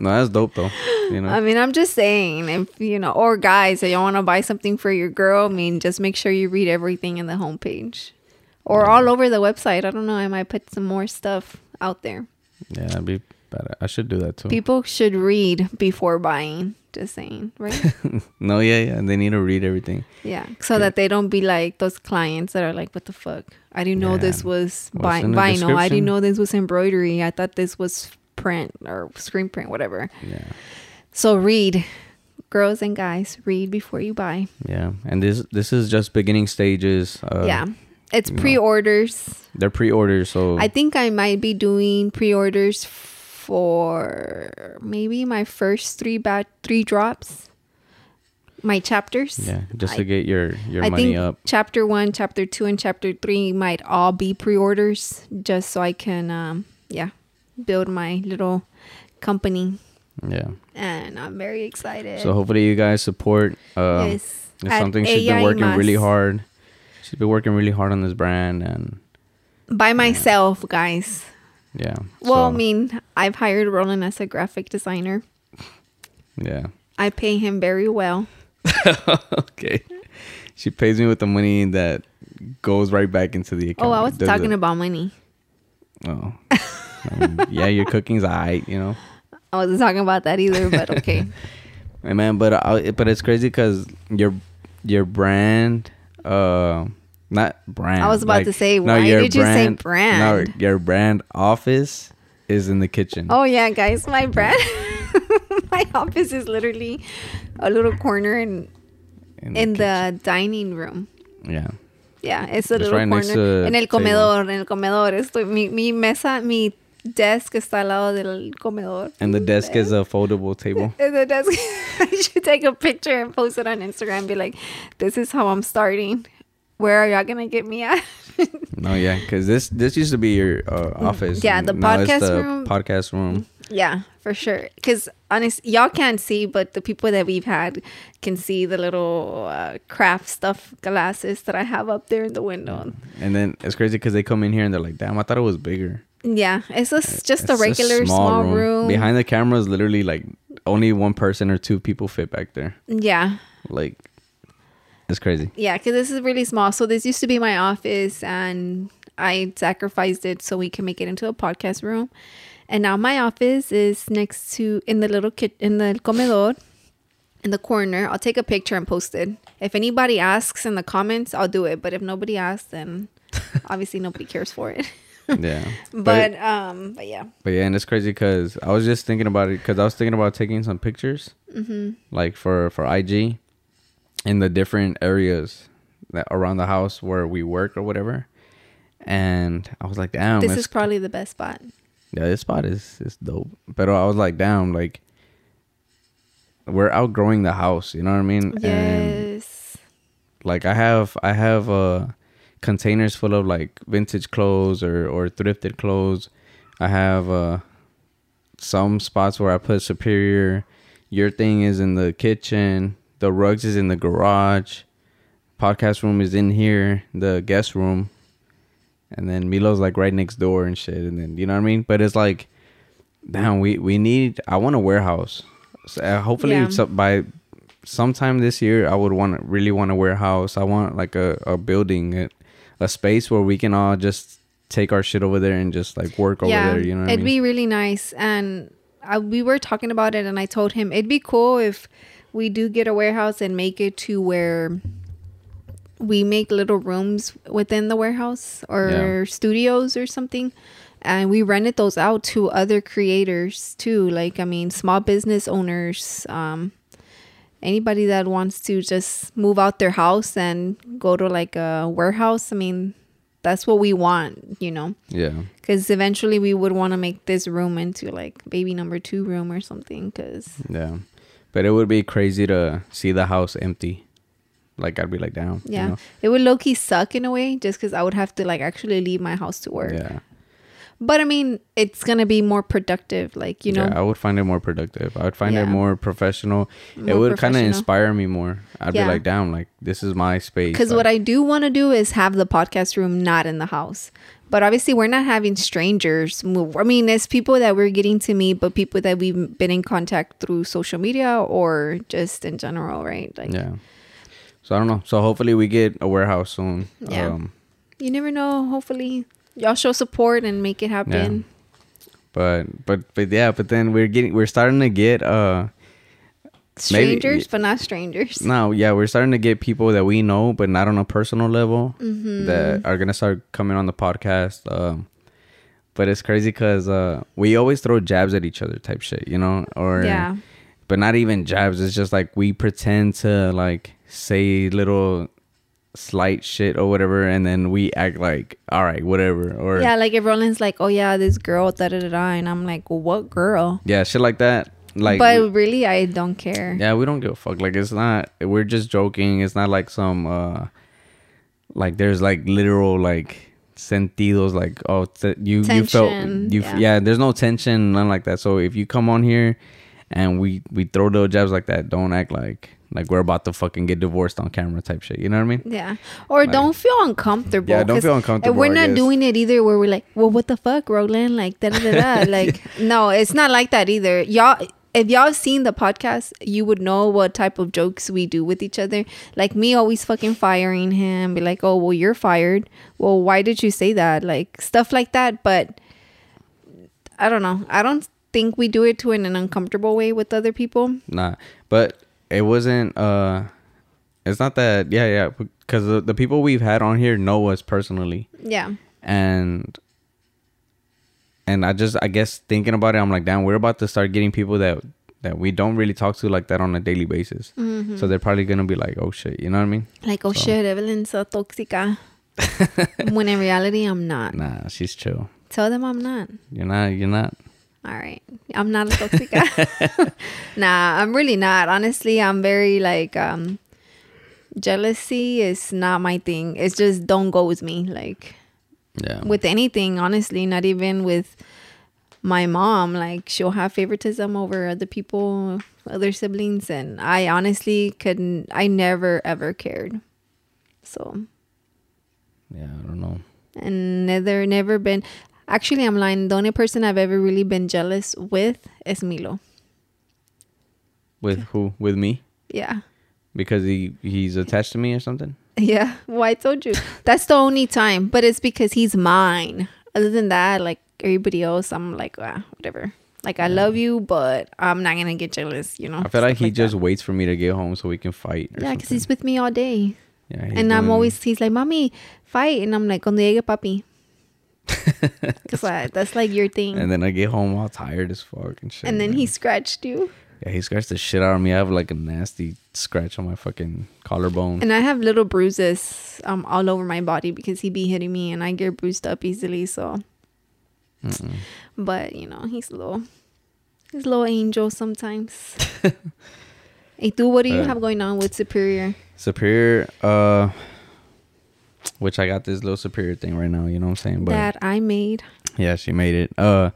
B: No, that's dope though. You know.
A: I mean, I'm just saying, if you know, or guys, if you want to buy something for your girl, I mean, just make sure you read everything in the homepage or all over the website. I don't know. I might put some more stuff out there.
B: yeah, that'd be better. I should do that too.
A: People should read before buying. Just saying, right?
B: no, yeah, yeah. They need to read everything.
A: yeah, so that they don't be like those clients that are like, "What the fuck? I didn't know this was bi- vinyl. I didn't know this was embroidery. I thought this was print or screen print, whatever."
B: Yeah,
A: So read, girls and guys, read before you buy.
B: yeah. And this this is just beginning stages. Uh,
A: yeah, it's pre-orders.
B: they're pre-orders, so
A: I think I might be doing pre-orders for maybe my first three bat three drops, my chapters.
B: yeah, just
A: I-
B: to get your your
A: I
B: money
A: think
B: up.
A: chapter one, chapter two, and chapter three might all be pre-orders, just so I can, um, yeah, build my little company,
B: Yeah.
A: and I'm very excited.
B: So hopefully you guys support. Um,
A: yes,
B: It's something she's been working really hard. She's been working really hard on this brand, and
A: by myself, guys.
B: yeah.
A: Well, I mean, I've hired Roland as a graphic designer.
B: yeah.
A: I pay him very well.
B: okay. She pays me with the money that goes right back into the account.
A: Oh, I was talking
B: it-
A: about money.
B: Oh. I mean, yeah, your cooking's alright, you know.
A: I wasn't talking about that either, but okay.
B: Hey, man, but I, but it's crazy because your your brand, uh, not brand.
A: I was about to say, why
B: your
A: did you say brand?
B: No, your brand office is in the kitchen.
A: oh yeah, guys, my brand, my office is literally a little corner in
B: in,
A: in the dining room.
B: yeah.
A: Yeah, it's a
B: It's
A: little
B: right
A: corner. En el
B: table.
A: comedor, en el comedor. Estoy, mi, mi mesa, mi desk está al lado del comedor.
B: And the desk is a foldable table.
A: And the desk. I should take a picture and post it on Instagram. And be like, "This is how I'm starting. Where are y'all gonna get me at?"
B: No, yeah, because this this used to be your uh, office.
A: Mm, yeah, the podcast
B: the
A: room.
B: Podcast room.
A: Yeah, for sure. Because honest, y'all can't see, but the people that we've had can see the little uh, craft stuff glasses that I have up there in the window.
B: And then it's crazy because they come in here and they're like, "Damn, I thought it was bigger."
A: Yeah, it's just, eh, just a
B: It's
A: regular small, room.
B: Behind the camera is literally like only one person or two people fit back there.
A: Yeah,
B: Like, it's crazy.
A: yeah, because this is really small. So this used to be my office, and I sacrificed it so we can make it into a podcast room. And now my office is next to in the little kit in the comedor, in the corner. I'll take a picture and post it. If anybody asks in the comments, I'll do it. But if nobody asks, then Obviously, nobody cares for it.
B: yeah.
A: but um, but yeah.
B: But yeah, and it's crazy because I was just thinking about it because I was thinking about taking some pictures,
A: Mm-hmm.
B: like for for IG, in the different areas that around the house where we work or whatever. And I was like, damn,
A: This is probably the best spot.
B: yeah, this spot is is dope. But I was like, damn, like we're outgrowing the house. You know what I mean? And like I have I have uh containers full of like vintage clothes or or thrifted clothes. I have uh some spots where I put superior. Your thing is in the kitchen. The rugs is in the garage. Podcast room is in here. The guest room. And then Milo's like right next door and shit. And then you know what I mean. But it's like, damn, we we need. I want a warehouse. So, uh, hopefully,
A: Yeah.
B: by sometime this year, I would want to really want a warehouse. I want like a a building, a, space where we can all just take our shit over there and just like work over there. You know what
A: it'd
B: I mean?
A: be really nice. And I, we were talking about it, and I told him it'd be cool if we do get a warehouse and make it to where we make little rooms within the warehouse or
B: Yeah.
A: studios or something. And we rented those out to other creators too. Like, I mean, small business owners, um, anybody that wants to just move out their house and go to like a warehouse. I mean, that's what we want, you know
B: yeah.
A: because eventually we would want to make this room into like baby number two room or something because
B: Yeah. But it would be crazy to see the house empty. Like I'd be like, down.
A: yeah
B: You know?
A: it would low-key suck in a way just because i would have to like actually leave my house to work
B: Yeah.
A: But i mean it's gonna be more productive like you know
B: yeah, I would find it more productive. I would find
A: Yeah.
B: it more professional. it would kind of inspire me more. I'd
A: Yeah.
B: be like, damn, like this is my space.
A: because
B: like,
A: what i do want to do is have the podcast room not in the house but obviously we're not having strangers i mean it's people that we're getting to meet but people that we've been in contact through social media or just in general right like
B: Yeah. So I don't know. So hopefully we get a warehouse soon.
A: Yeah.
B: Um,
A: you never know hopefully y'all show support and make it happen
B: but but but yeah. But then we're getting we're starting to get uh Maybe-
A: strangers but not strangers
B: no yeah we're starting to get people that we know but not on a personal level
A: Mm-hmm.
B: that are gonna start coming on the podcast. Um, but it's crazy because uh, we always throw jabs at each other type shit, you know, or
A: yeah
B: but not even jabs. It's just like we pretend to like say little slight shit or whatever, and then we act like all right, whatever, or
A: yeah like if roland's like oh yeah this girl da da da da and i'm like well, what girl
B: yeah, shit like that. Like,
A: but
B: we-
A: really i don't care
B: yeah, we don't give a fuck. Like, it's not. We're just joking. It's not like some uh, like there's like literal like sentidos like oh t- you you felt you
A: yeah.
B: yeah. There's no tension, none like that. So if you come on here and we we throw little jabs like that, don't act like like we're about to fucking get divorced on camera type shit. You know what I mean?
A: Yeah. Or don't feel uncomfortable.
B: Yeah, don't feel uncomfortable,
A: And we're not doing it either where we're like, well, what the fuck, Roland? Like, da da da da. Like, no, it's not like that either. Y'all, if y'all seen the podcast, you would know what type of jokes we do with each other. Like, me always fucking firing him, be like, oh, well, you're fired. Well, why did you say that? Like, stuff like that. But I don't know. I don't think we do it to in an uncomfortable way with other people.
B: Nah, but it wasn't. uh It's not that. Yeah, yeah. Because the, the people we've had on here know us personally,
A: Yeah.
B: and and I just I guess thinking about it, I'm like, damn, we're about to start getting people that that we don't really talk to like that on a daily basis.
A: Mm-hmm.
B: So they're probably gonna be like, oh shit, you know what I mean?
A: Like, oh
B: So-
A: shit, Evelyn's so toxica. when in reality, I'm not.
B: Nah, she's chill.
A: Tell them I'm not.
B: You're not. You're not.
A: All right. I'm not a toxica. nah, I'm really not. Honestly, I'm very like um jealousy is not my thing. It's just don't go with me. Like
B: Yeah.
A: with anything, honestly, not even with my mom. Like she'll have favoritism over other people, other siblings, and I honestly couldn't I never ever cared. So
B: yeah. I don't know.
A: and never never been actually i'm lying. The only person i've ever really been jealous with is milo.
B: With who? With me?
A: yeah.
B: Because he he's attached to me or something.
A: yeah. Well i told you. That's the only time. But it's because he's mine. Other than that like everybody else i'm like ah, whatever. Like i love you but i'm not gonna get jealous you know?
B: I feel like he just
A: that.
B: waits for me to get home so we can fight. Or
A: yeah because he's with me all day.
B: Yeah,
A: and I'm always he's like, "Mommy, fight," and I'm like, "Cuando llegue papi," because that's like your thing.
B: And then I get home all tired as fuck and shit.
A: And then
B: man.
A: he scratched you,
B: yeah he scratched the shit out of me. I have like a nasty scratch on my fucking collarbone.
A: and I have little bruises um all over my body because he be hitting me, and I get bruised up easily. So,
B: Mm-mm.
A: but you know, he's a little, he's a little angel sometimes. hey, tú, what do you
B: Uh,
A: have going on with Superior?
B: Superior, uh, which I got this little Superior thing right now. You know what I'm saying? But
A: that I made.
B: Yeah, she made it. Uh,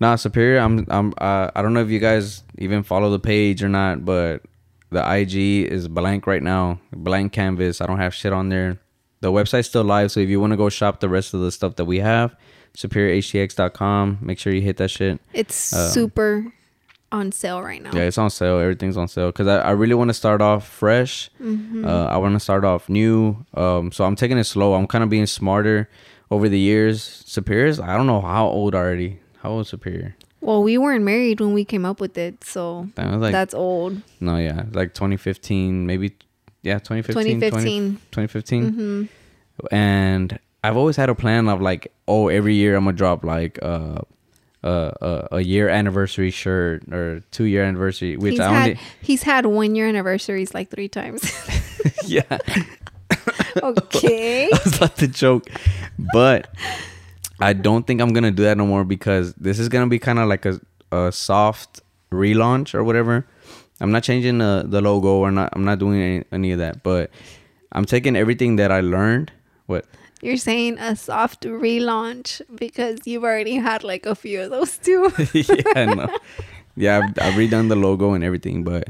B: nah, Superior. I'm. I'm. Uh, I don't know if you guys even follow the page or not, but the IG is blank right now. Blank canvas. I don't have shit on there. The website's still live, so if you want to go shop the rest of the stuff that we have, superiorhtx.com. Make sure you hit that shit.
A: It's
B: Uh,
A: super on sale right now.
B: Yeah, it's on sale. Everything's on sale because I, I really want to start off fresh.
A: Mm-hmm.
B: Uh, I want to start off new. Um, so I'm taking it slow. I'm kind of being smarter over the years. Superior's. I don't know how old already. How old is Superior?
A: Well, we weren't married when we came up with it, so
B: That like
A: that's old.
B: No, yeah, like 2015, maybe. Yeah, 2015.
A: 2015.
B: 2015.
A: hmm
B: And I've always had a plan of like, oh, every year I'm gonna drop like uh, uh, uh, a year anniversary shirt or two year anniversary, which
A: He's
B: I
A: had
B: only.
A: he's had one year anniversaries like three times.
B: yeah,
A: okay.
B: I was about to joke, but I don't think I'm gonna do that no more because this is gonna be kind of like a a soft relaunch or whatever. I'm not changing the the logo or not. I'm not doing any, any of that, but I'm taking everything that I learned. What?
A: You're saying a soft relaunch because you've already had like a few of those too.
B: yeah, no. Yeah, I've, I've redone the logo and everything, but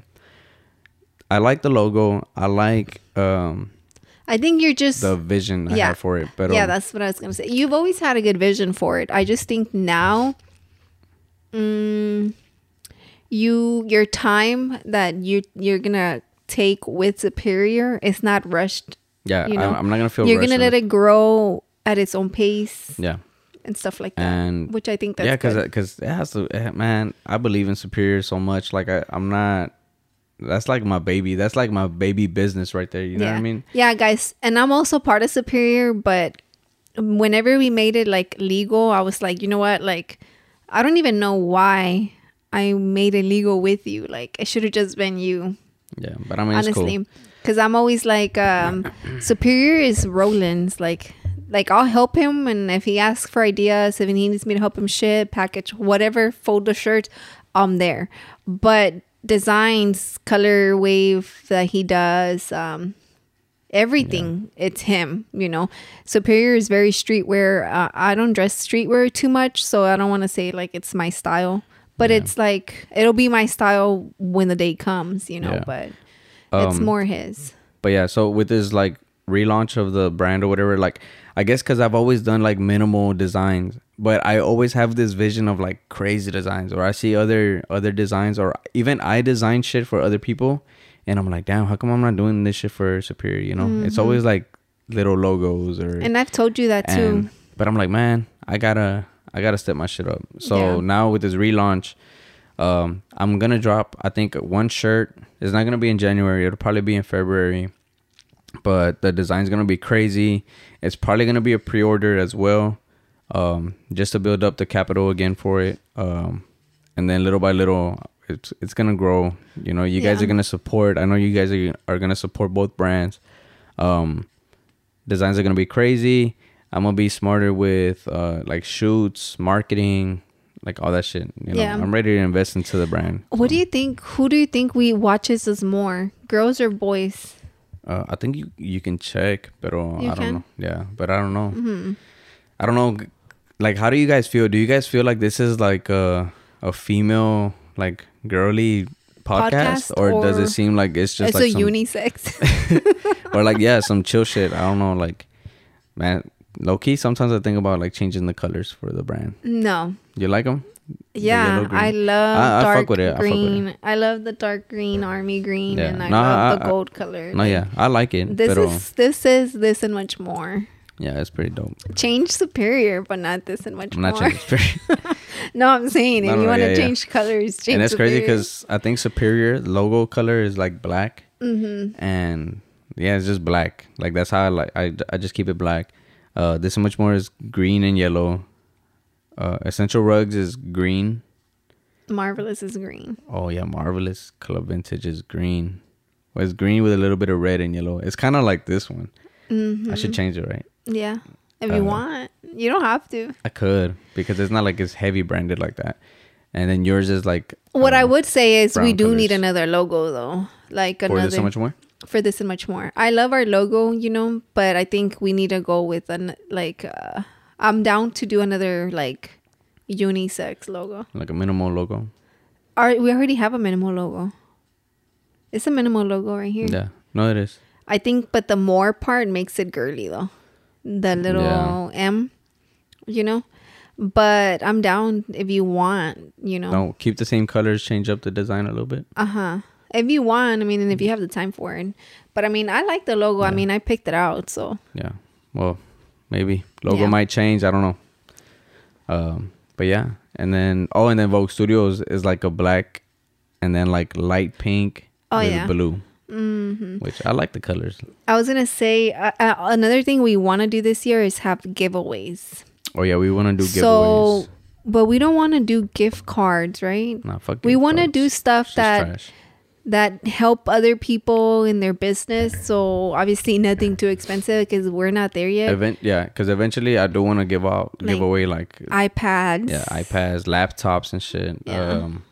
B: I like the logo. I like um
A: I think you're just
B: the vision I
A: Yeah.
B: have for it. But
A: yeah, that's what I was gonna say. You've always had a good vision for it. I just think now, mm, you your time that you you're gonna take with Superior is not rushed.
B: Yeah.
A: you know,
B: I, am not gonna feel.
A: you're gonna let it grow at its own pace
B: Yeah,
A: and stuff like that.
B: and
A: which I think that's
B: yeah, because because it has to. eh, Man, I believe in Superior so much. Like I, I'm not. That's like my baby. That's like my baby business right there. You know
A: yeah.
B: what I mean?
A: Yeah, guys, and I'm also part of Superior, but whenever we made it like legal, I was like, you know what? Like, I don't even know why I made it legal with you. Like, it should have just been you,
B: Yeah, but I mean,
A: honestly.
B: cool.
A: Because I'm always like, um, Superior is Roland's. Like, like I'll help him, and if he asks for ideas, if he needs me to help him ship, package, whatever, fold the shirt, I'm there. But designs, color wave that he does, um, everything, it's him. You know, Superior is very streetwear. Uh, I don't dress streetwear too much, so I don't want to say like it's my style. But
B: Yeah.
A: it's like it'll be my style when the day comes, you know.
B: Yeah.
A: But it's
B: Um,
A: more his.
B: But yeah, so with this like relaunch of the brand or whatever, like I guess because I've always done like minimal designs, but I always have this vision of like crazy designs, or I see other other designs, or even I design shit for other people, and I'm like, damn, how come I'm not doing this shit for Superior? You know, it's always like little logos or
A: And I've told you that too.
B: and- but I'm like, man, I gotta I gotta step my shit up. So
A: Yeah.
B: now with this relaunch, um, I'm gonna drop I think one shirt. It's not gonna be in January. It'll probably be in February. But the design's gonna be crazy. It's probably gonna be a pre-order as well, um, just to build up the capital again for it. Um, and then little by little, it's it's gonna grow. You know, you guys are gonna support. I know you guys are are gonna support both brands. Um, designs are gonna be crazy. I'm gonna be smarter with uh like shoots, marketing, like all that shit. You know,
A: Yeah.
B: I'm ready to invest into the brand.
A: What do you think? Who do you think we watches us more, girls or boys?
B: Uh, I think you you can check, but I don't
A: can?
B: know. Yeah, but I don't know.
A: hmm
B: I don't know. Like, how do you guys feel? Do you guys feel like this is like a a female like girly podcast,
A: Podcast
B: or, does it seem like it's just
A: it's
B: like
A: a
B: some,
A: unisex.
B: or like yeah some chill shit? I don't know. Like, man, low key. Sometimes I think about like changing the colors for the brand.
A: no.
B: You like them?
A: Yeah. I love
B: I- I
A: dark
B: it. I fuck with it.
A: green. I love the dark green army green,
B: Yeah.
A: and I
B: No,
A: love the gold color.
B: No, yeah, I like it.
A: This
B: pero,
A: is this is this and much more.
B: yeah, it's pretty dope.
A: Change superior, but not this and much
B: I'm
A: more. no, I'm saying
B: No,
A: if
B: no,
A: you want to
B: yeah, yeah.
A: change colors, change.
B: and it's crazy because I think Superior logo color is like black,
A: Mhm.
B: and yeah, it's just black. Like that's how I like. I I just keep it black. Uh, this much more is green and yellow. Uh, essential rugs is green.
A: Marvelous is green.
B: Oh yeah, marvelous club vintage is green. Well, it's green with a little bit of red and yellow. It's kind of like this one.
A: Mm-hmm.
B: I should change it, right?
A: Yeah, if you
B: Uh,
A: want, you don't have to.
B: I could because it's not like it's heavy branded like that. And then yours is like
A: What
B: uh,
A: I would say is we do need another logo though, like
B: for
A: another
B: this so much more.
A: For this and much more. I love our logo, you know, but I think we need to go with an like. Uh, I'm down to do another like unisex logo.
B: Like a minimal logo.
A: Our, we already have a minimal logo. It's a minimal logo right here.
B: Yeah. No, it is.
A: I think, but the more part makes it girly though. The little
B: Yeah.
A: M, you know. But I'm down if you want, you know.
B: No, keep the same colors. Change up the design a little bit.
A: Uh huh. If you want, I mean, and if you have the time for it. But I mean, I like the logo. I mean, I picked it out, so
B: Yeah. Well, maybe logo
A: Yeah.
B: might change. I don't know. Um, but yeah, and then oh, and then Vogue Studios is like a black, and then like light pink
A: Oh,
B: with
A: yeah.
B: blue,
A: hmm
B: which I like the colors.
A: I was gonna say uh, uh, another thing we want to do this year is have giveaways.
B: Oh yeah, we want to do giveaways.
A: So, but we don't want to do gift cards, right?
B: Nah, fuck.
A: We want to do stuff that
B: trash.
A: That help other people in their business. So obviously nothing too expensive because we're not there yet.
B: Event, yeah, because eventually I do want to give out,
A: Like,
B: give away like
A: iPads.
B: yeah, iPads, laptops, and shit.
A: Yeah.
B: Um,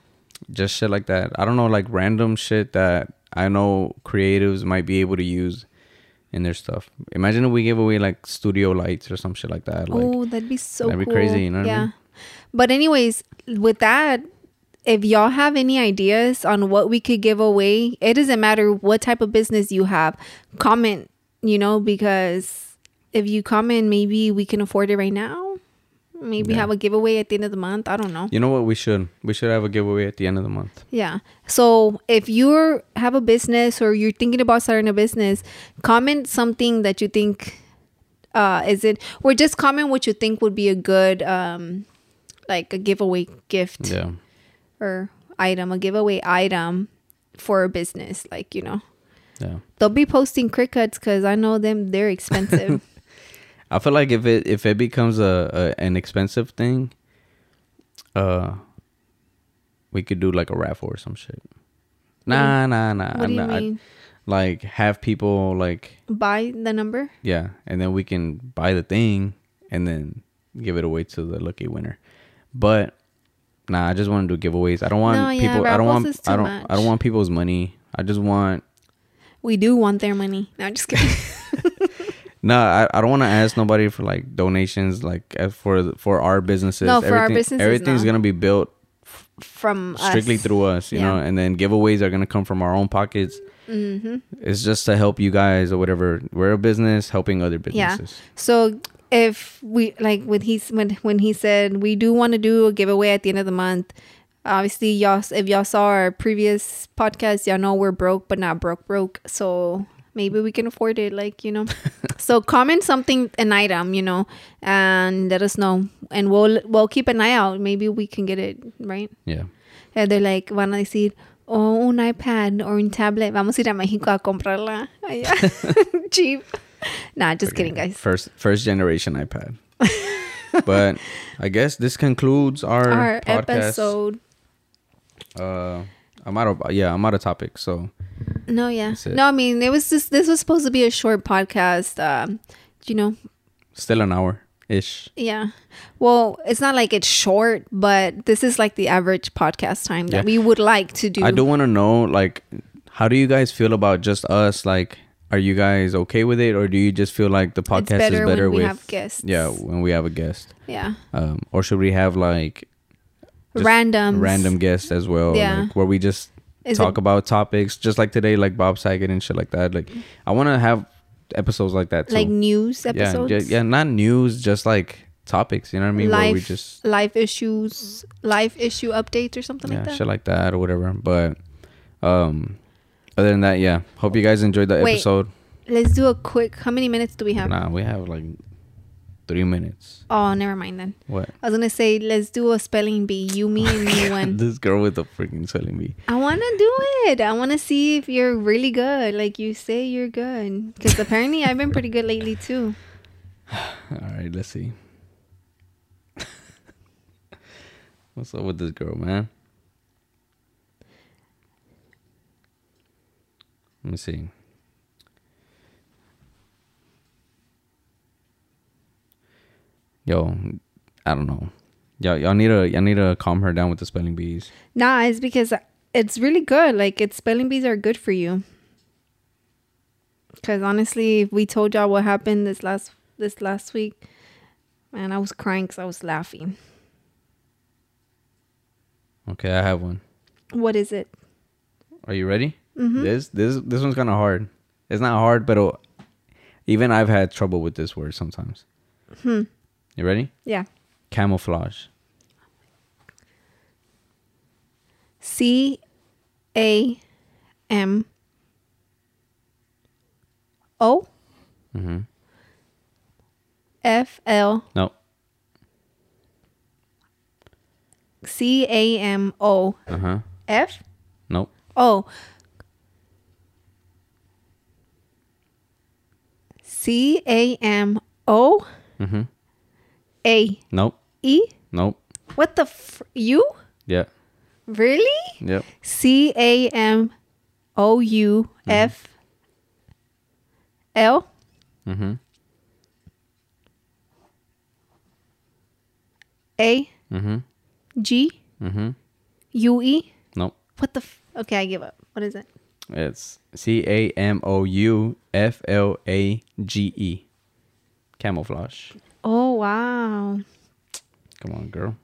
B: just shit like that. I don't know, like random shit that I know creatives might be able to use in their stuff. Imagine if we gave away like studio lights or some shit like that. Like,
A: oh, that'd be so
B: that'd be
A: cool.
B: crazy, you know what I
A: yeah.
B: mean?
A: But anyways, with that, if y'all have any ideas on what we could give away, it doesn't matter what type of business you have. Comment, you know, because if you comment, maybe we can afford it right now. Maybe
B: Yeah.
A: have a giveaway at the end of the month. I don't know.
B: you know what? We should we should have a giveaway at the end of the month.
A: Yeah. So if you have a business or you're thinking about starting a business, comment something that you think uh is it or just comment what you think would be a good um like a giveaway gift
B: Yeah,
A: or item, a giveaway item for a business. Like, you know.
B: yeah.
A: They'll be posting crickets because I know them they're expensive.
B: I feel like if it if it becomes a, a an expensive thing, uh, we could do like a raffle or some shit. Nah, nah, nah.
A: what do you
B: nah, I-
A: mean?
B: like have people like
A: Buy the number?
B: yeah, and then we can buy the thing and then give it away to the lucky winner. But nah, I just want to do giveaways. I don't want
A: No, yeah,
B: people. I don't want. I don't.
A: much.
B: I don't want people's money. I just want.
A: We do want their money. No, I'm just kidding.
B: No, I, I don't want to ask nobody for like donations, like for for our businesses.
A: No, for our businesses,
B: everything's
A: no.
B: gonna be built
A: From
B: strictly
A: us.
B: through us, you
A: Yeah.
B: know. And then giveaways are gonna come from our own pockets.
A: Mm-hmm.
B: It's just to help you guys or whatever. We're a business helping other businesses.
A: Yeah.
B: businesses.
A: So if we like when he's when when he said we do want to do a giveaway at the end of the month, obviously y'all if y'all saw our previous podcast, y'all know we're broke but not broke broke. So maybe we can afford it, like you know. so comment something an item, you know, and let us know, and we'll we'll keep an eye out. Maybe we can get it right.
B: Yeah.
A: And they're like van a decir. Oh, un iPad or un tablet. Vamos a ir a México a comprarla. allá. Cheap. Nah, just kidding, guys.
B: First first generation iPad. but I guess this concludes our,
A: our
B: podcast.
A: episode.
B: Uh, I'm out of yeah, I'm out of topic. So
A: No, yeah, no. I mean, it was just this was supposed to be a short podcast. Um, you know,
B: still an hour ish.
A: yeah. Well, it's not like it's short, but this is like the average podcast time that
B: Yeah.
A: we would like to do.
B: I do want to know, like, how do you guys feel about just us? Like, are you guys okay with it, or do you just feel like the podcast
A: better
B: is better
A: when we
B: with
A: have guests.
B: Yeah, when we have a guest,
A: Yeah,
B: um, or should we have like
A: random,
B: random guests as well?
A: Yeah.
B: like, where we just
A: Is
B: talk
A: it,
B: about topics, just like today, like Bob Saget and shit like that. Like, I want to have episodes like that too.
A: like news
B: yeah,
A: episodes.
B: yeah, yeah, not news, just like topics. You know what I mean? Where we
A: Life,
B: just
A: life issues, life issue updates or something
B: yeah,
A: like that.
B: shit like that or whatever. But um, other than that, yeah. Hope you guys enjoyed the
A: Wait.
B: episode.
A: Let's do a quick. How many minutes do we have?
B: Nah, we have like three minutes.
A: Oh, never mind then.
B: What?
A: I was gonna say let's do a spelling bee. You, me, and me one.
B: this girl with the freaking spelling bee.
A: I want to do it. I want to see if you're really good. Like you say you're good. Because apparently I've been pretty good lately too.
B: All right, let's see. What's up with this girl, man? Let me see. Yo, I don't know. Y'all, y'all need to y'all need to calm her down with the spelling bees.
A: Nah, it's because it's really good. Like it's spelling bees are good for you. Because honestly, if we told y'all what happened this last this last week, man, I was crying because I was laughing.
B: Okay, I have one.
A: What is it?
B: Are you ready? This this this one's kind of hard. It's not hard, but even I've had trouble with this word sometimes.
A: Hmm.
B: You ready?
A: Yeah.
B: Camouflage.
A: C A M O
B: Mm-hmm.
A: F L
B: No.
A: C A M O
B: Uh huh.
A: F
B: Nope.
A: O C A M O
B: Mm-hmm.
A: A
B: Nope.
A: E
B: Nope.
A: What the fr- you?
B: Yeah.
A: Really?
B: Yep.
A: C A M O U F L
B: Mm-hmm.
A: A
B: Mm-hmm.
A: G
B: Mm-hmm.
A: U E.
B: Nope.
A: What the? F- okay, I give up. What is it?
B: It's C A M O U F L A G E. Camouflage.
A: Oh wow.
B: Come on, girl.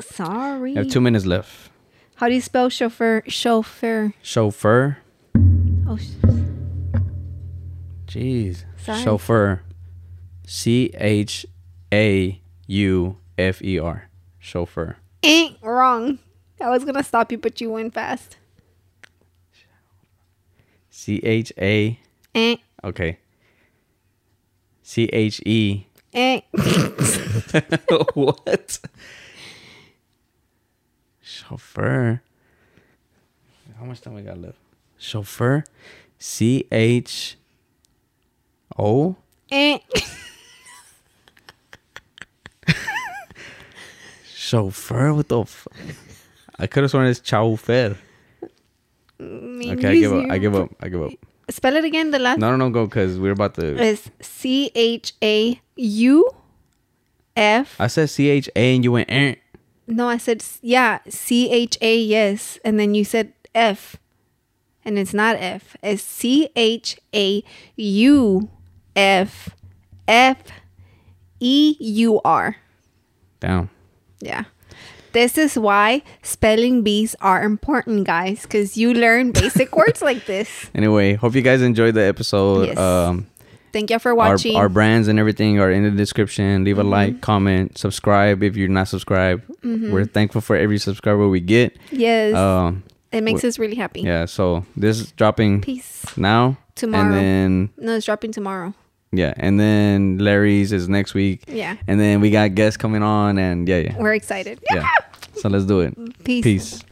A: Sorry.
B: You have two minutes left.
A: How do you spell chauffeur? Chauffeur.
B: Chauffeur.
A: Oh, sh-
B: Jeez.
A: Sorry.
B: Chauffeur. C H A U F E R. Chauffeur.
A: Ain't wrong. I was gonna stop you, but you went fast.
B: C H A.
A: Eh,
B: Okay. C H E.
A: eh.
B: what? Chauffeur. How much time we got left? Chauffeur. C H O.
A: eh.
B: Chauffeur. What the? F- I could have sworn it's chauffeur. Okay, I give up. I give up. I give up.
A: Spell it again. The last
B: No, no, no, go because we're about to.
A: is C H A U F.
B: I said C H A and you went. Eh.
A: No, I said yeah, C H A yes, and then you said F, and it's not F. It's C H A U F F E U R.
B: Down.
A: Yeah. This is why spelling bees are important, guys, because you learn basic words like this.
B: Anyway, hope you guys enjoyed the episode.
A: Yes.
B: Um,
A: Thank you for watching.
B: our brands and everything are in the description. Leave a like, comment, subscribe if you're not subscribed. We're thankful for every subscriber we get.
A: yes,
B: Um,
A: it makes us really happy.
B: yeah, so this is dropping
A: Peace.
B: now.
A: Tomorrow.
B: And then,
A: No, it's dropping tomorrow.
B: Yeah, and then Larry's is next week.
A: Yeah.
B: And then we got guests coming on, and yeah, yeah.
A: We're excited.
B: Yeah. So let's do it.
A: Peace.
B: Peace.